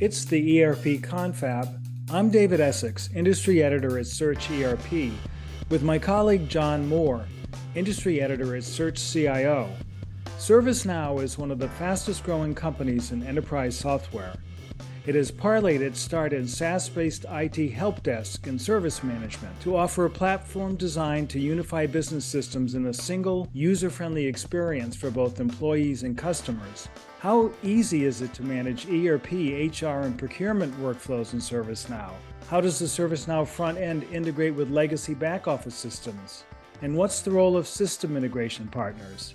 It's the ERP Confab. I'm David Essex, Industry Editor at Search ERP, with my colleague John Moore, Industry Editor at Search CIO. ServiceNow is one of the fastest growing companies in enterprise software. It has parlayed its start in SaaS based IT help desk and service management to offer a platform designed to unify business systems in a single, user friendly experience for both employees and customers. How easy is it to manage ERP, HR, and procurement workflows in ServiceNow? How does the ServiceNow front end integrate with legacy back office systems? And what's the role of system integration partners?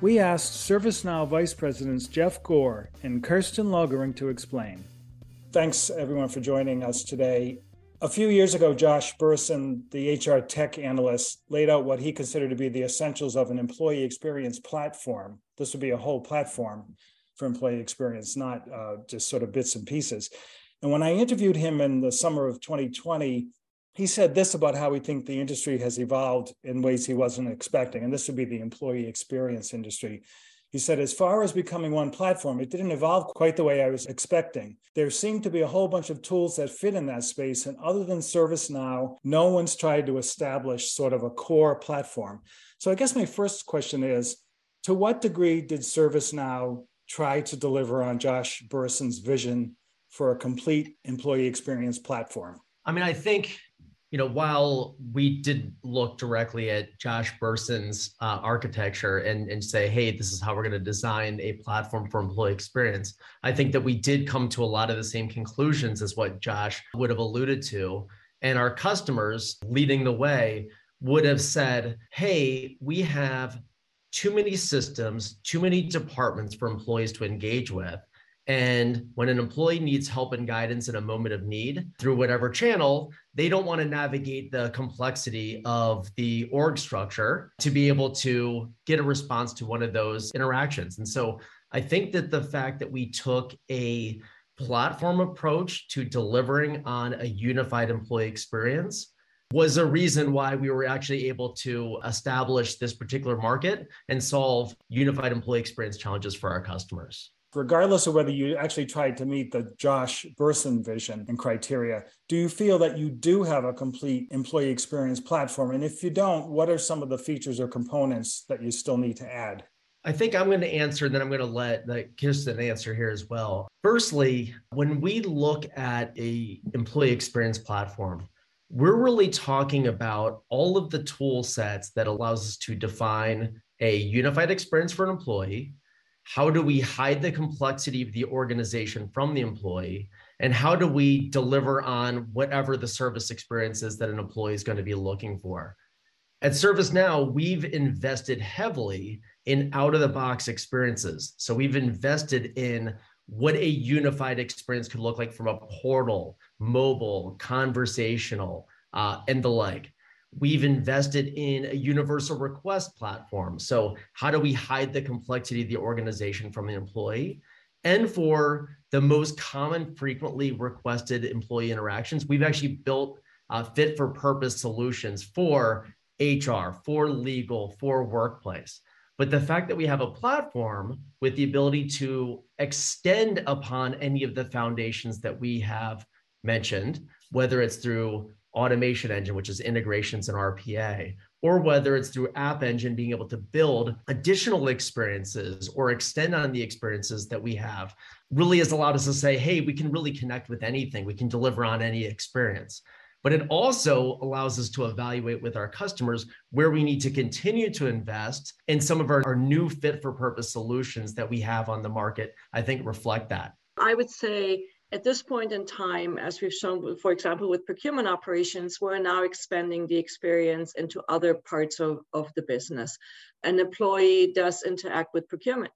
We asked ServiceNow Vice Presidents Jeff Gore and Kirsten Loegering to explain. Thanks, everyone, for joining us today. A few years ago, Josh Bersin, the HR tech analyst, laid out what he considered to be the essentials of an employee experience platform. This would be a whole platform for employee experience, not uh, just sort of bits and pieces. And when I interviewed him in the summer of 2020, he said this about how we think the industry has evolved in ways he wasn't expecting. And this would be the employee experience industry. He said, as far as becoming one platform, it didn't evolve quite the way I was expecting. There seemed to be a whole bunch of tools that fit in that space. And other than ServiceNow, no one's tried to establish sort of a core platform. So I guess my first question is to what degree did ServiceNow try to deliver on Josh Bersin's vision for a complete employee experience platform? I mean, I think you know, while we did look directly at Josh Bersin's uh, architecture and, and say, hey, this is how we're going to design a platform for employee experience, I think that we did come to a lot of the same conclusions as what Josh would have alluded to. And our customers leading the way would have said, hey, we have too many systems, too many departments for employees to engage with. And when an employee needs help and guidance in a moment of need through whatever channel, they don't want to navigate the complexity of the org structure to be able to get a response to one of those interactions. And so I think that the fact that we took a platform approach to delivering on a unified employee experience was a reason why we were actually able to establish this particular market and solve unified employee experience challenges for our customers regardless of whether you actually tried to meet the Josh Bersin vision and criteria, do you feel that you do have a complete employee experience platform? And if you don't, what are some of the features or components that you still need to add? I think I'm going to answer, and then I'm going to let the Kirsten answer here as well. Firstly, when we look at a employee experience platform, we're really talking about all of the tool sets that allows us to define a unified experience for an employee, how do we hide the complexity of the organization from the employee? And how do we deliver on whatever the service experience is that an employee is going to be looking for? At ServiceNow, we've invested heavily in out of the box experiences. So we've invested in what a unified experience could look like from a portal, mobile, conversational, uh, and the like. We've invested in a universal request platform. So, how do we hide the complexity of the organization from the employee? And for the most common, frequently requested employee interactions, we've actually built uh, fit for purpose solutions for HR, for legal, for workplace. But the fact that we have a platform with the ability to extend upon any of the foundations that we have mentioned, whether it's through automation engine, which is integrations and RPA, or whether it's through App Engine being able to build additional experiences or extend on the experiences that we have, really has allowed us to say, hey, we can really connect with anything, we can deliver on any experience. But it also allows us to evaluate with our customers where we need to continue to invest in some of our, our new fit for purpose solutions that we have on the market, I think reflect that. I would say at this point in time, as we've shown, for example, with procurement operations, we're now expanding the experience into other parts of, of the business. An employee does interact with procurement,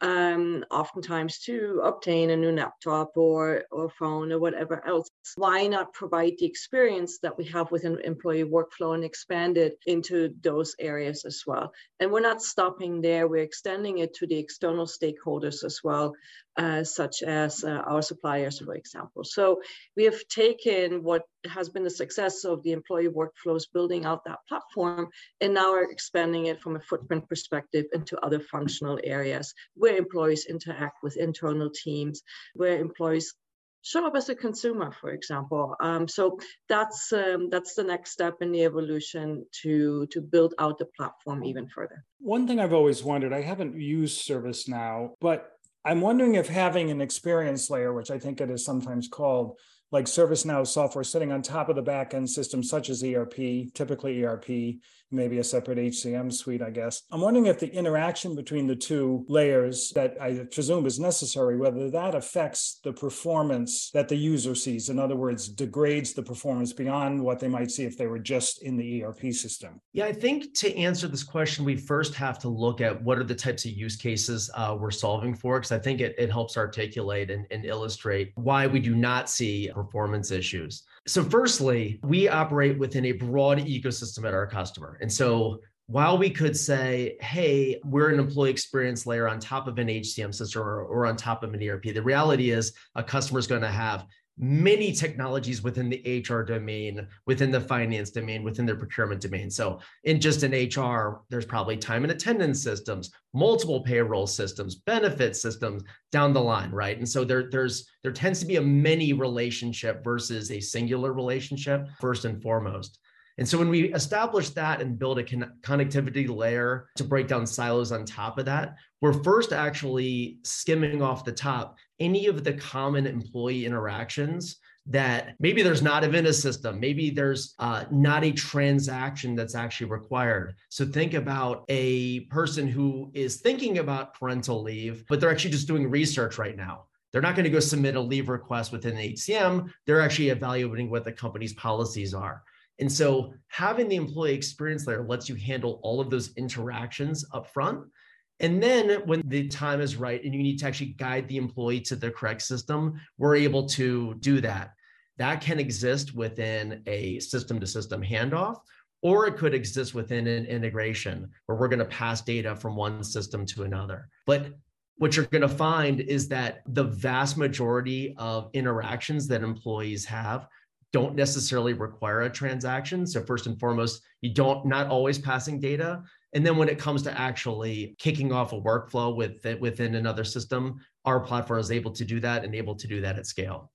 um, oftentimes to obtain a new laptop or, or phone or whatever else. Why not provide the experience that we have within employee workflow and expand it into those areas as well? And we're not stopping there, we're extending it to the external stakeholders as well, uh, such as uh, our suppliers, for example. So we have taken what has been the success of the employee workflows, building out that platform, and now we're expanding it from a footprint perspective into other functional areas where employees interact with internal teams, where employees show up as a consumer, for example. Um, so that's um, that's the next step in the evolution to to build out the platform even further. One thing I've always wondered, I haven't used ServiceNow, but I'm wondering if having an experience layer, which I think it is sometimes called, like ServiceNow software sitting on top of the backend system, such as ERP, typically ERP, maybe a separate HCM suite, I guess. I'm wondering if the interaction between the two layers that I presume is necessary, whether that affects the performance that the user sees. In other words, degrades the performance beyond what they might see if they were just in the ERP system. Yeah, I think to answer this question, we first have to look at what are the types of use cases uh, we're solving for, because I think it, it helps articulate and, and illustrate why we do not see performance issues. So, firstly, we operate within a broad ecosystem at our customer. And so, while we could say, hey, we're an employee experience layer on top of an HCM system or, or on top of an ERP, the reality is a customer is going to have many technologies within the HR domain, within the finance domain, within their procurement domain. So, in just an HR, there's probably time and attendance systems, multiple payroll systems, benefit systems down the line, right? And so there, there's there tends to be a many relationship versus a singular relationship first and foremost. And so when we establish that and build a con- connectivity layer to break down silos on top of that, we're first actually skimming off the top any of the common employee interactions that maybe there's not even a system, maybe there's uh, not a transaction that's actually required. So think about a person who is thinking about parental leave, but they're actually just doing research right now. They're not going to go submit a leave request within the HCM. They're actually evaluating what the company's policies are. And so having the employee experience layer lets you handle all of those interactions up front. And then when the time is right and you need to actually guide the employee to the correct system, we're able to do that. That can exist within a system to system handoff, or it could exist within an integration where we're going to pass data from one system to another. But what you're going to find is that the vast majority of interactions that employees have don't necessarily require a transaction. So first and foremost, you don't not always passing data. And then when it comes to actually kicking off a workflow with within another system, our platform is able to do that and able to do that at scale.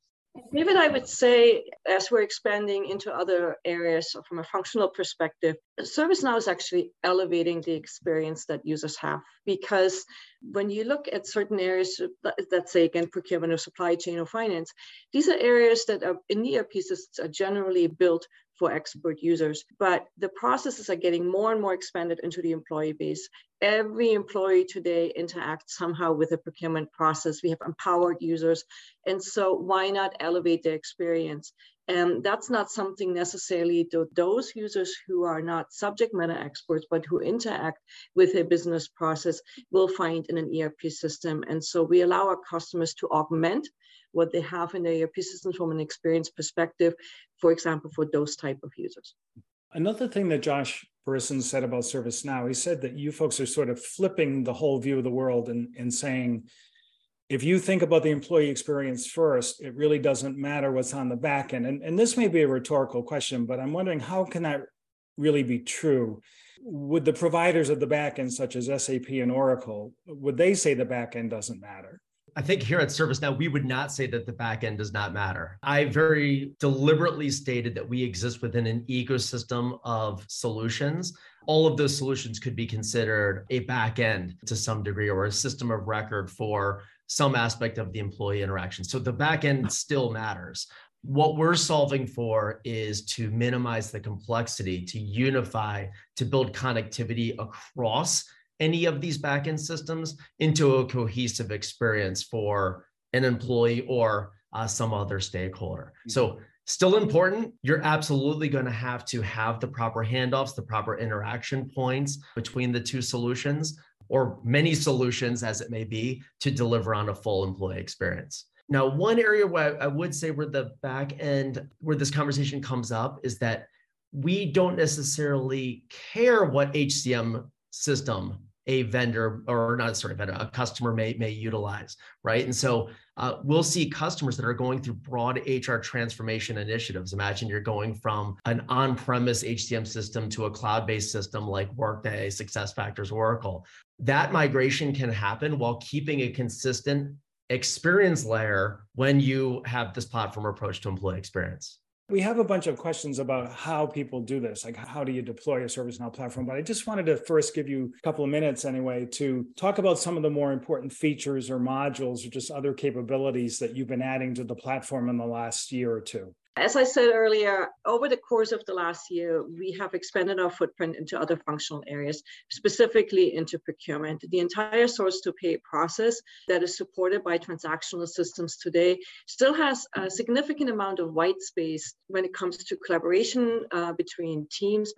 David, I would say as we're expanding into other areas from a functional perspective, ServiceNow is actually elevating the experience that users have because when you look at certain areas, let's say again, procurement or supply chain or finance, these are areas that are in ERP systems are generally built for expert users. But the processes are getting more and more expanded into the employee base. Every employee today interacts somehow with the procurement process. We have empowered users. And so why not elevate their experience? And that's not something necessarily to those users who are not subject matter experts, but who interact with a business process will find in an ERP system. And so we allow our customers to augment what they have in their ERP from an experience perspective, for example, for those type of users. Another thing that Josh Bersin said about ServiceNow, he said that you folks are sort of flipping the whole view of the world and, and saying, if you think about the employee experience first, it really doesn't matter what's on the back end. And, and this may be a rhetorical question, but I'm wondering how can that really be true? Would the providers of the back end, such as SAP and Oracle, would they say the back end doesn't matter? I think here at ServiceNow, we would not say that the back end does not matter. I very deliberately stated that we exist within an ecosystem of solutions. All of those solutions could be considered a back end to some degree or a system of record for some aspect of the employee interaction. So the back end still matters. What we're solving for is to minimize the complexity, to unify, to build connectivity across any of these backend systems into a cohesive experience for an employee or uh, some other stakeholder. Mm-hmm. So still important. You're absolutely going to have to have the proper handoffs, the proper interaction points between the two solutions or many solutions as it may be to deliver on a full employee experience. Now, one area where I would say where the back end, where this conversation comes up is that we don't necessarily care what HCM system a vendor or not sorry vendor a customer may may utilize right? And so uh, we'll see customers that are going through broad hr transformation initiatives. Imagine you're going from an on-premise hcm system to a cloud-based system like workday SuccessFactors oracle. That migration can happen while keeping a consistent experience layer when you have this platform approach to employee experience? We have a bunch of questions about how people do this, like how do you deploy a ServiceNow platform? But I just wanted to first give you a couple of minutes anyway to talk about some of the more important features or modules or just other capabilities that you've been adding to the platform in the last year or two. As I said earlier, over the course of the last year, we have expanded our footprint into other functional areas, specifically into procurement. The entire source to pay process that is supported by transactional systems today still has a significant amount of white space when it comes to collaboration uh, between teams,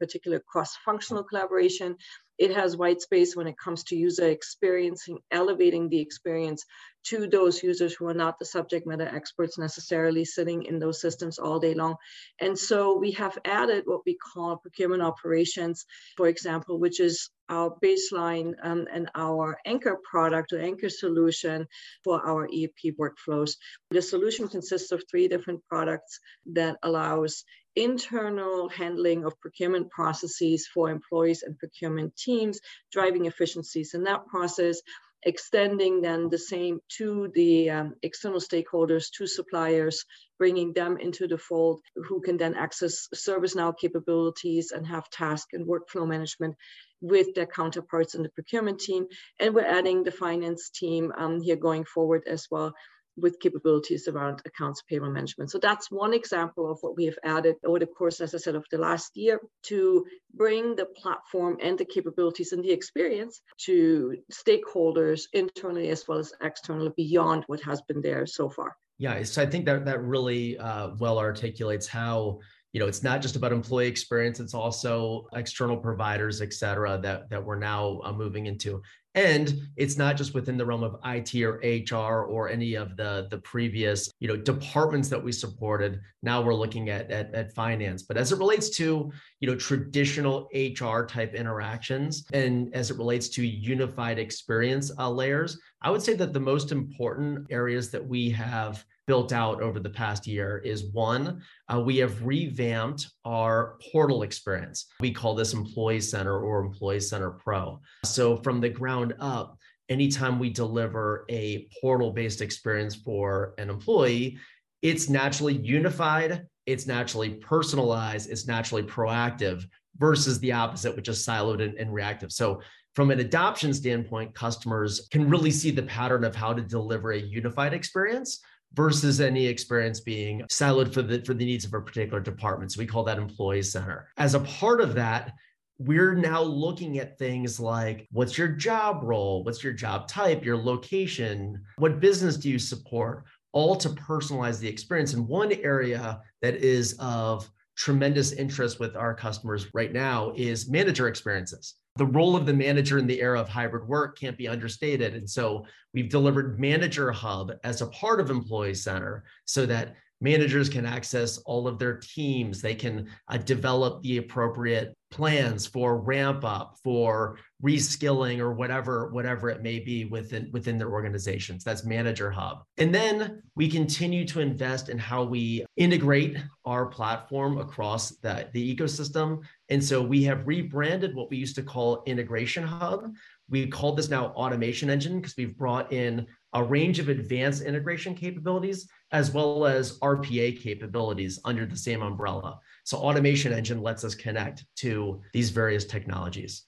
particular cross-functional collaboration, it has white space when it comes to user experiencing, elevating the experience to those users who are not the subject matter experts necessarily sitting in those systems all day long. And so we have added what we call procurement operations, for example, which is our baseline um, and our anchor product or anchor solution for our ERP workflows. The solution consists of three different products that allows internal handling of procurement processes for employees and procurement teams, driving efficiencies in that process, extending then the same to the um, external stakeholders, to suppliers, bringing them into the fold who can then access ServiceNow capabilities and have task and workflow management with their counterparts in the procurement team. And we're adding the finance team um, here going forward as well with capabilities around accounts payable management. So that's one example of what we have added over the course, as I said, of the last year to bring the platform and the capabilities and the experience to stakeholders internally as well as externally beyond what has been there so far. Yeah, so I think that that really uh, well articulates how you know it's not just about employee experience it's also external providers et cetera that that we're now uh, moving into and it's not just within the realm of IT or HR or any of the the previous you know departments that we supported. Now we're looking at, at, at finance. But as it relates to you know traditional HR type interactions and as it relates to unified experience uh, layers, I would say that the most important areas that we have built out over the past year is one, uh, we have revamped our portal experience. We call this Employee Center or Employee Center Pro. So from the ground up, anytime we deliver a portal based experience for an employee, it's naturally unified, it's naturally personalized, it's naturally proactive versus the opposite, which is siloed and, and reactive. So from an adoption standpoint, customers can really see the pattern of how to deliver a unified experience versus any experience being siloed for the for the needs of a particular department. So we call that employee center. As a part of that, we're now looking at things like what's your job role, what's your job type, your location, what business do you support, all to personalize the experience. And one area that is of tremendous interest with our customers right now is manager experiences the role of the manager in the era of hybrid work can't be understated. And so we've delivered Manager Hub as a part of Employee Center so that managers can access all of their teams. They can uh, develop the appropriate plans for ramp up for reskilling or whatever whatever it may be within within their organizations. That's manager hub. And then we continue to invest in how we integrate our platform across the, the ecosystem and so we have rebranded what we used to call integration hub we call this now automation engine because we've brought in a range of advanced integration capabilities as well as RPA capabilities under the same umbrella. So Automation Engine lets us connect to these various technologies.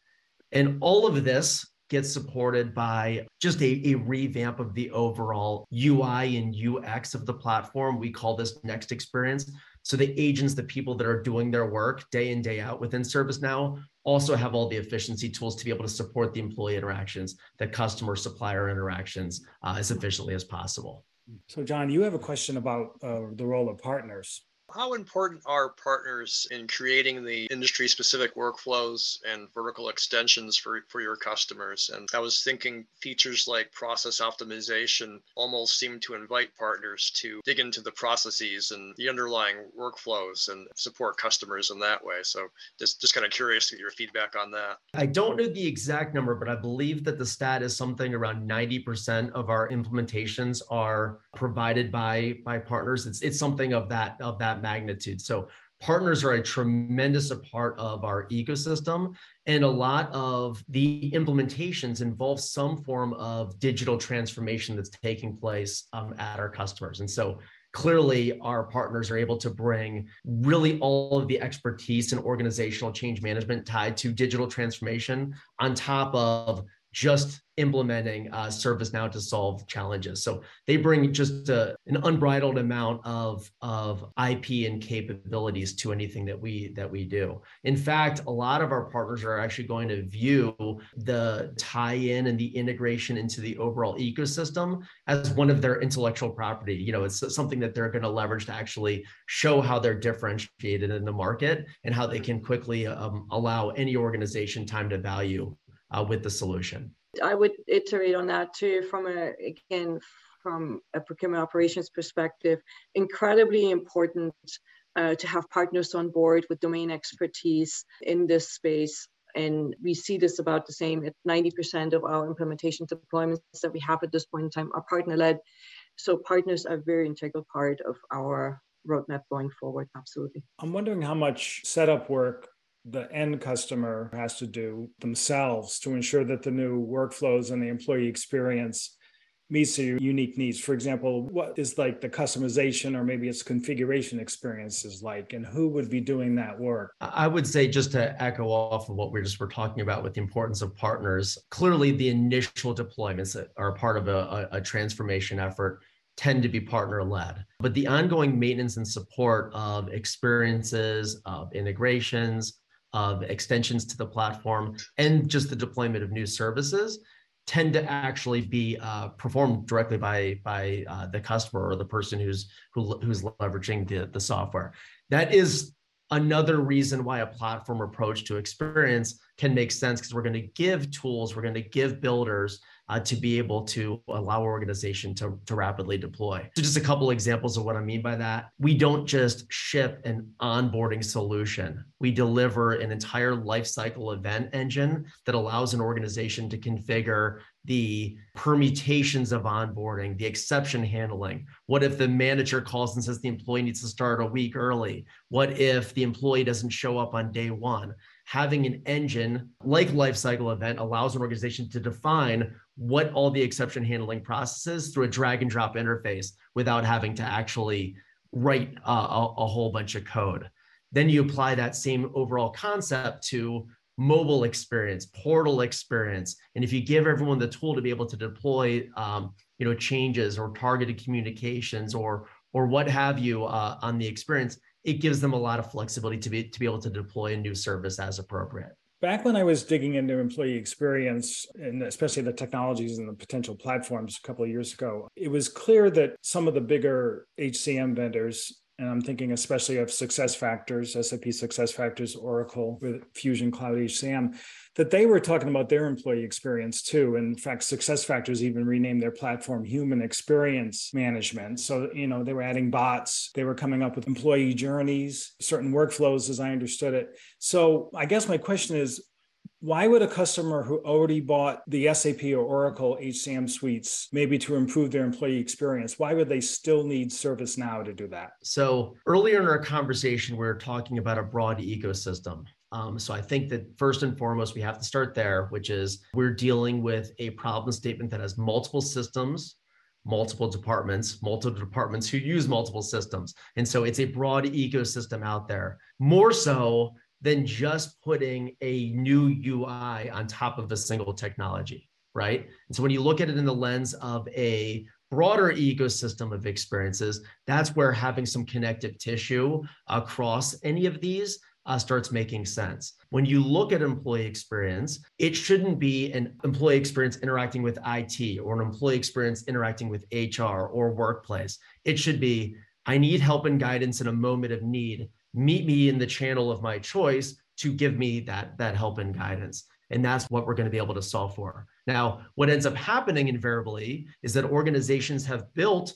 And all of this gets supported by just a, a revamp of the overall UI and UX of the platform. We call this Next Experience. So the agents, the people that are doing their work day in, day out within ServiceNow also have all the efficiency tools to be able to support the employee interactions, the customer supplier interactions uh, as efficiently as possible. So, John, you have a question about uh, the role of partners. How important are partners in creating the industry specific workflows and vertical extensions for, for your customers? And I was thinking features like process optimization almost seem to invite partners to dig into the processes and the underlying workflows and support customers in that way. So just, just kind of curious to get your feedback on that. I don't know the exact number, but I believe that the stat is something around 90% of our implementations are provided by by partners. It's it's something of that of that magnitude. So partners are a tremendous part of our ecosystem and a lot of the implementations involve some form of digital transformation that's taking place um, at our customers and so clearly our partners are able to bring really all of the expertise and organizational change management tied to digital transformation on top of just implementing uh, ServiceNow to solve challenges. So they bring just a, an unbridled amount of, of IP and capabilities to anything that we that we do. In fact, a lot of our partners are actually going to view the tie-in and the integration into the overall ecosystem as one of their intellectual property. You know, it's something that they're going to leverage to actually show how they're differentiated in the market and how they can quickly um, allow any organization time to value uh, with the solution. I would iterate on that too from a, again, from a procurement operations perspective, incredibly important uh, to have partners on board with domain expertise in this space. And we see this about the same at 90% of our implementation deployments that we have at this point in time are partner led. So partners are a very integral part of our roadmap going forward. Absolutely. I'm wondering how much setup work the end customer has to do themselves to ensure that the new workflows and the employee experience meets their unique needs. For example, what is like the customization or maybe it's configuration experience is like, and who would be doing that work? I would say just to echo off of what we just were talking about with the importance of partners, clearly the initial deployments that are part of a, a transformation effort tend to be partner led. But the ongoing maintenance and support of experiences, of integrations, of extensions to the platform and just the deployment of new services tend to actually be uh, performed directly by by uh, the customer or the person who's who, who's leveraging the, the software. That is another reason why a platform approach to experience can make sense because we're going to give tools, we're going to give builders uh, to be able to allow an organization to, to rapidly deploy. So just a couple examples of what I mean by that. We don't just ship an onboarding solution. We deliver an entire lifecycle event engine that allows an organization to configure the permutations of onboarding, the exception handling. What if the manager calls and says the employee needs to start a week early? What if the employee doesn't show up on day one? Having an engine like Lifecycle Event allows an organization to define what all the exception handling processes through a drag and drop interface without having to actually write a, a whole bunch of code. Then you apply that same overall concept to mobile experience, portal experience. And if you give everyone the tool to be able to deploy, um, you know, changes or targeted communications or or what have you uh, on the experience, it gives them a lot of flexibility to be to be able to deploy a new service as appropriate. Back when I was digging into employee experience and especially the technologies and the potential platforms a couple of years ago, it was clear that some of the bigger HCM vendors and I'm thinking especially of SuccessFactors, SAP SuccessFactors, Oracle with Fusion Cloud HCM, that they were talking about their employee experience too. In fact, SuccessFactors even renamed their platform human experience management. So, you know, they were adding bots, they were coming up with employee journeys, certain workflows as I understood it. So I guess my question is, why would a customer who already bought the SAP or Oracle HCM suites, maybe to improve their employee experience, why would they still need ServiceNow to do that? So earlier in our conversation, we were talking about a broad ecosystem. Um, so I think that first and foremost, we have to start there, which is we're dealing with a problem statement that has multiple systems, multiple departments, multiple departments who use multiple systems. And so it's a broad ecosystem out there. More so than just putting a new UI on top of a single technology, right? And so when you look at it in the lens of a broader ecosystem of experiences, that's where having some connective tissue across any of these uh, starts making sense. When you look at employee experience, it shouldn't be an employee experience interacting with IT or an employee experience interacting with HR or workplace. It should be, I need help and guidance in a moment of need meet me in the channel of my choice to give me that, that help and guidance. And that's what we're going to be able to solve for. Now, what ends up happening invariably is that organizations have built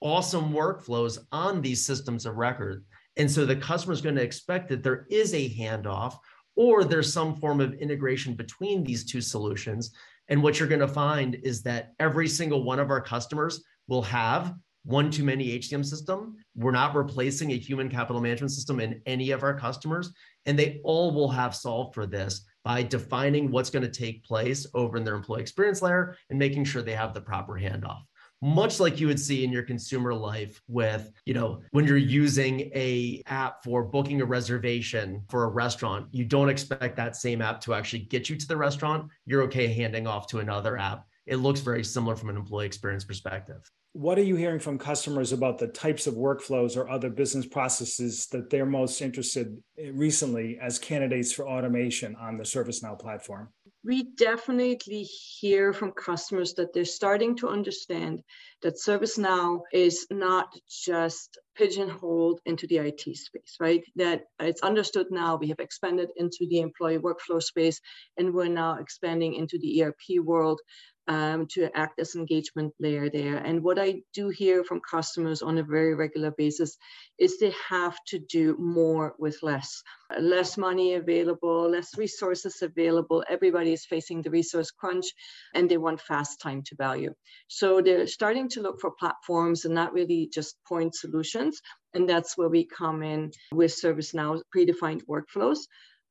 awesome workflows on these systems of record. And so the customer is going to expect that there is a handoff or there's some form of integration between these two solutions. And what you're going to find is that every single one of our customers will have one too many HCM system. We're not replacing a human capital management system in any of our customers. And they all will have solved for this by defining what's going to take place over in their employee experience layer and making sure they have the proper handoff much like you would see in your consumer life with you know when you're using a app for booking a reservation for a restaurant you don't expect that same app to actually get you to the restaurant. You're okay handing off to another app. It looks very similar from an employee experience perspective. What are you hearing from customers about the types of workflows or other business processes that they're most interested in recently as candidates for automation on the ServiceNow platform? We definitely hear from customers that they're starting to understand that ServiceNow is not just pigeonholed into the IT space, right? That it's understood now. We have expanded into the employee workflow space, and we're now expanding into the ERP world um, to act as engagement layer there. And what I do hear from customers on a very regular basis is they have to do more with less. Less money available, less resources available. Everybody is facing the resource crunch and they want fast time to value. So they're starting to look for platforms and not really just point solutions. And that's where we come in with ServiceNow predefined workflows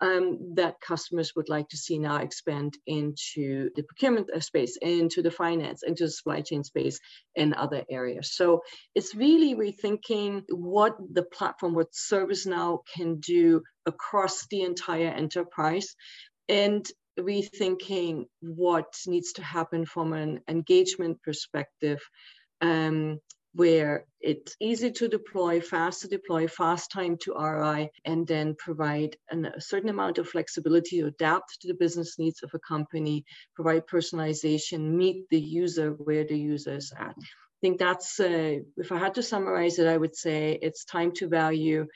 um, that customers would like to see now expand into the procurement uh, space, into the finance, into the supply chain space, and other areas. So it's really rethinking what the platform, what ServiceNow can do across the entire enterprise, and rethinking what needs to happen from an engagement perspective um, where it's easy to deploy, fast to deploy, fast time to ROI, and then provide an, a certain amount of flexibility to adapt to the business needs of a company, provide personalization, meet the user where the user is at. I think that's, uh, if I had to summarize it, I would say it's time to value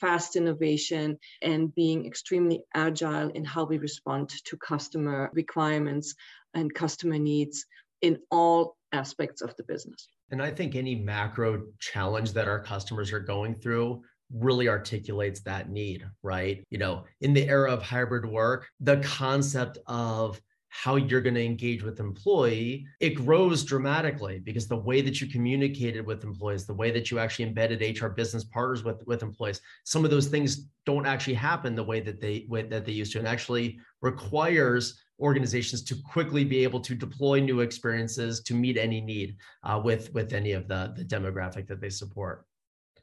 fast innovation and being extremely agile in how we respond to customer requirements and customer needs in all aspects of the business. And I think any macro challenge that our customers are going through really articulates that need, right? You know, in the era of hybrid work, the concept of how you're going to engage with employee it grows dramatically because the way that you communicated with employees the way that you actually embedded hr business partners with with employees some of those things don't actually happen the way that they that they used to and actually requires organizations to quickly be able to deploy new experiences to meet any need uh, with with any of the the demographic that they support.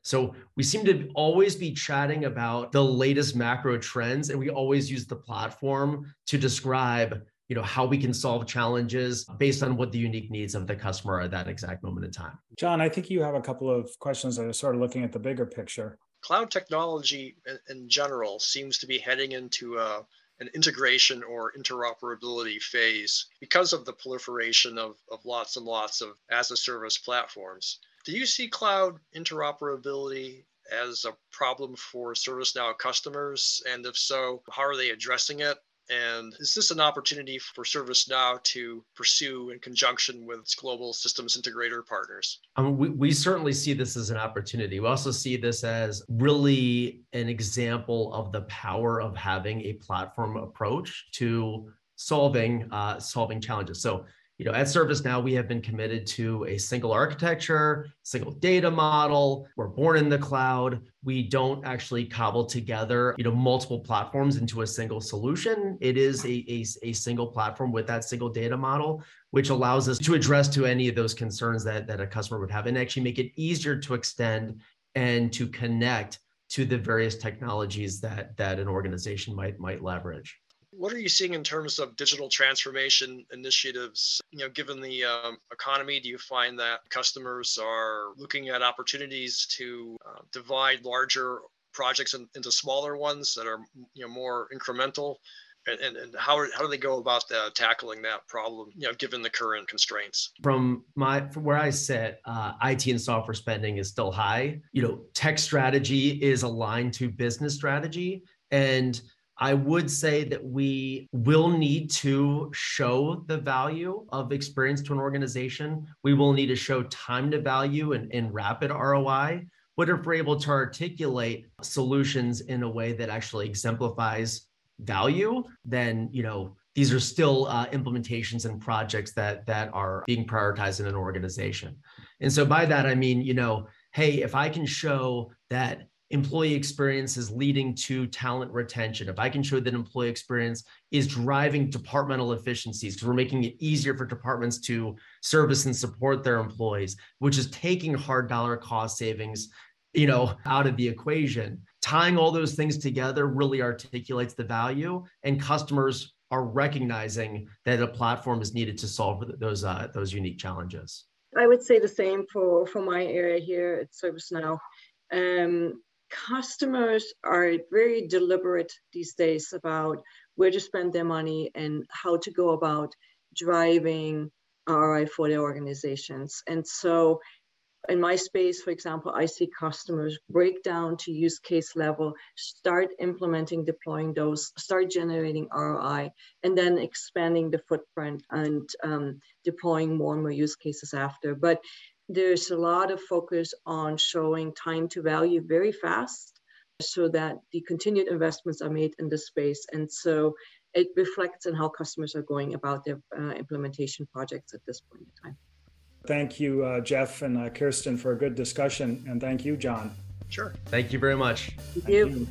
So we seem to always be chatting about the latest macro trends and we always use the platform to describe you know how we can solve challenges based on what the unique needs of the customer are at that exact moment in time. John i think you have a couple of questions that are sort of looking at the bigger picture. Cloud technology in, general seems to be heading into a, an integration or interoperability phase because of the proliferation of, of lots and lots of as a service platforms do you see cloud interoperability as a problem for ServiceNow customers? And if so, how are they addressing it? And is this an opportunity for ServiceNow to pursue in conjunction with its global systems integrator partners? Mean, we, we certainly see this as an opportunity. We also see this as really an example of the power of having a platform approach to solving uh, solving challenges. So you know, at ServiceNow, we have been committed to a single architecture, single data model. We're born in the cloud. We don't actually cobble together, you know, multiple platforms into a single solution. It is a, a, a single platform with that single data model, which allows us to address to any of those concerns that, that a customer would have and actually make it easier to extend and to connect to the various technologies that, that an organization might, might leverage. What are you seeing in terms of digital transformation initiatives? You know, given the um, economy, do you find that customers are looking at opportunities to uh, divide larger projects in, into smaller ones that are you know more incremental? And, and, and how, are, how do they go about the, tackling that problem, you know, given the current constraints? From my from where I sit, uh, IT and software spending is still high. You know, tech strategy is aligned to business strategy, and I would say that we will need to show the value of experience to an organization. We will need to show time to value and, and rapid ROI. But if we're able to articulate solutions in a way that actually exemplifies value, then you know these are still uh, implementations and projects that that are being prioritized in an organization. And so by that, I mean, you know, hey, if I can show that employee experience is leading to talent retention, if I can show that employee experience is driving departmental efficiencies, because we're making it easier for departments to service and support their employees, which is taking hard dollar cost savings, you know, out of the equation. Tying all those things together really articulates the value, and customers are recognizing that a platform is needed to solve those uh, those unique challenges. I would say the same for for my area here at ServiceNow. Um, customers are very deliberate these days about where to spend their money and how to go about driving ROI for their organizations. And so in my space, for example, I see customers break down to use case level, start implementing, deploying those, start generating ROI, and then expanding the footprint and um, deploying more and more use cases after. But there's a lot of focus on showing time to value very fast so that the continued investments are made in this space. And so it reflects on how customers are going about their uh, implementation projects at this point in time. Thank you, uh, Jeff and uh, Kirsten, for a good discussion. And thank you, John. Sure. Thank you very much. Thank, thank you. you.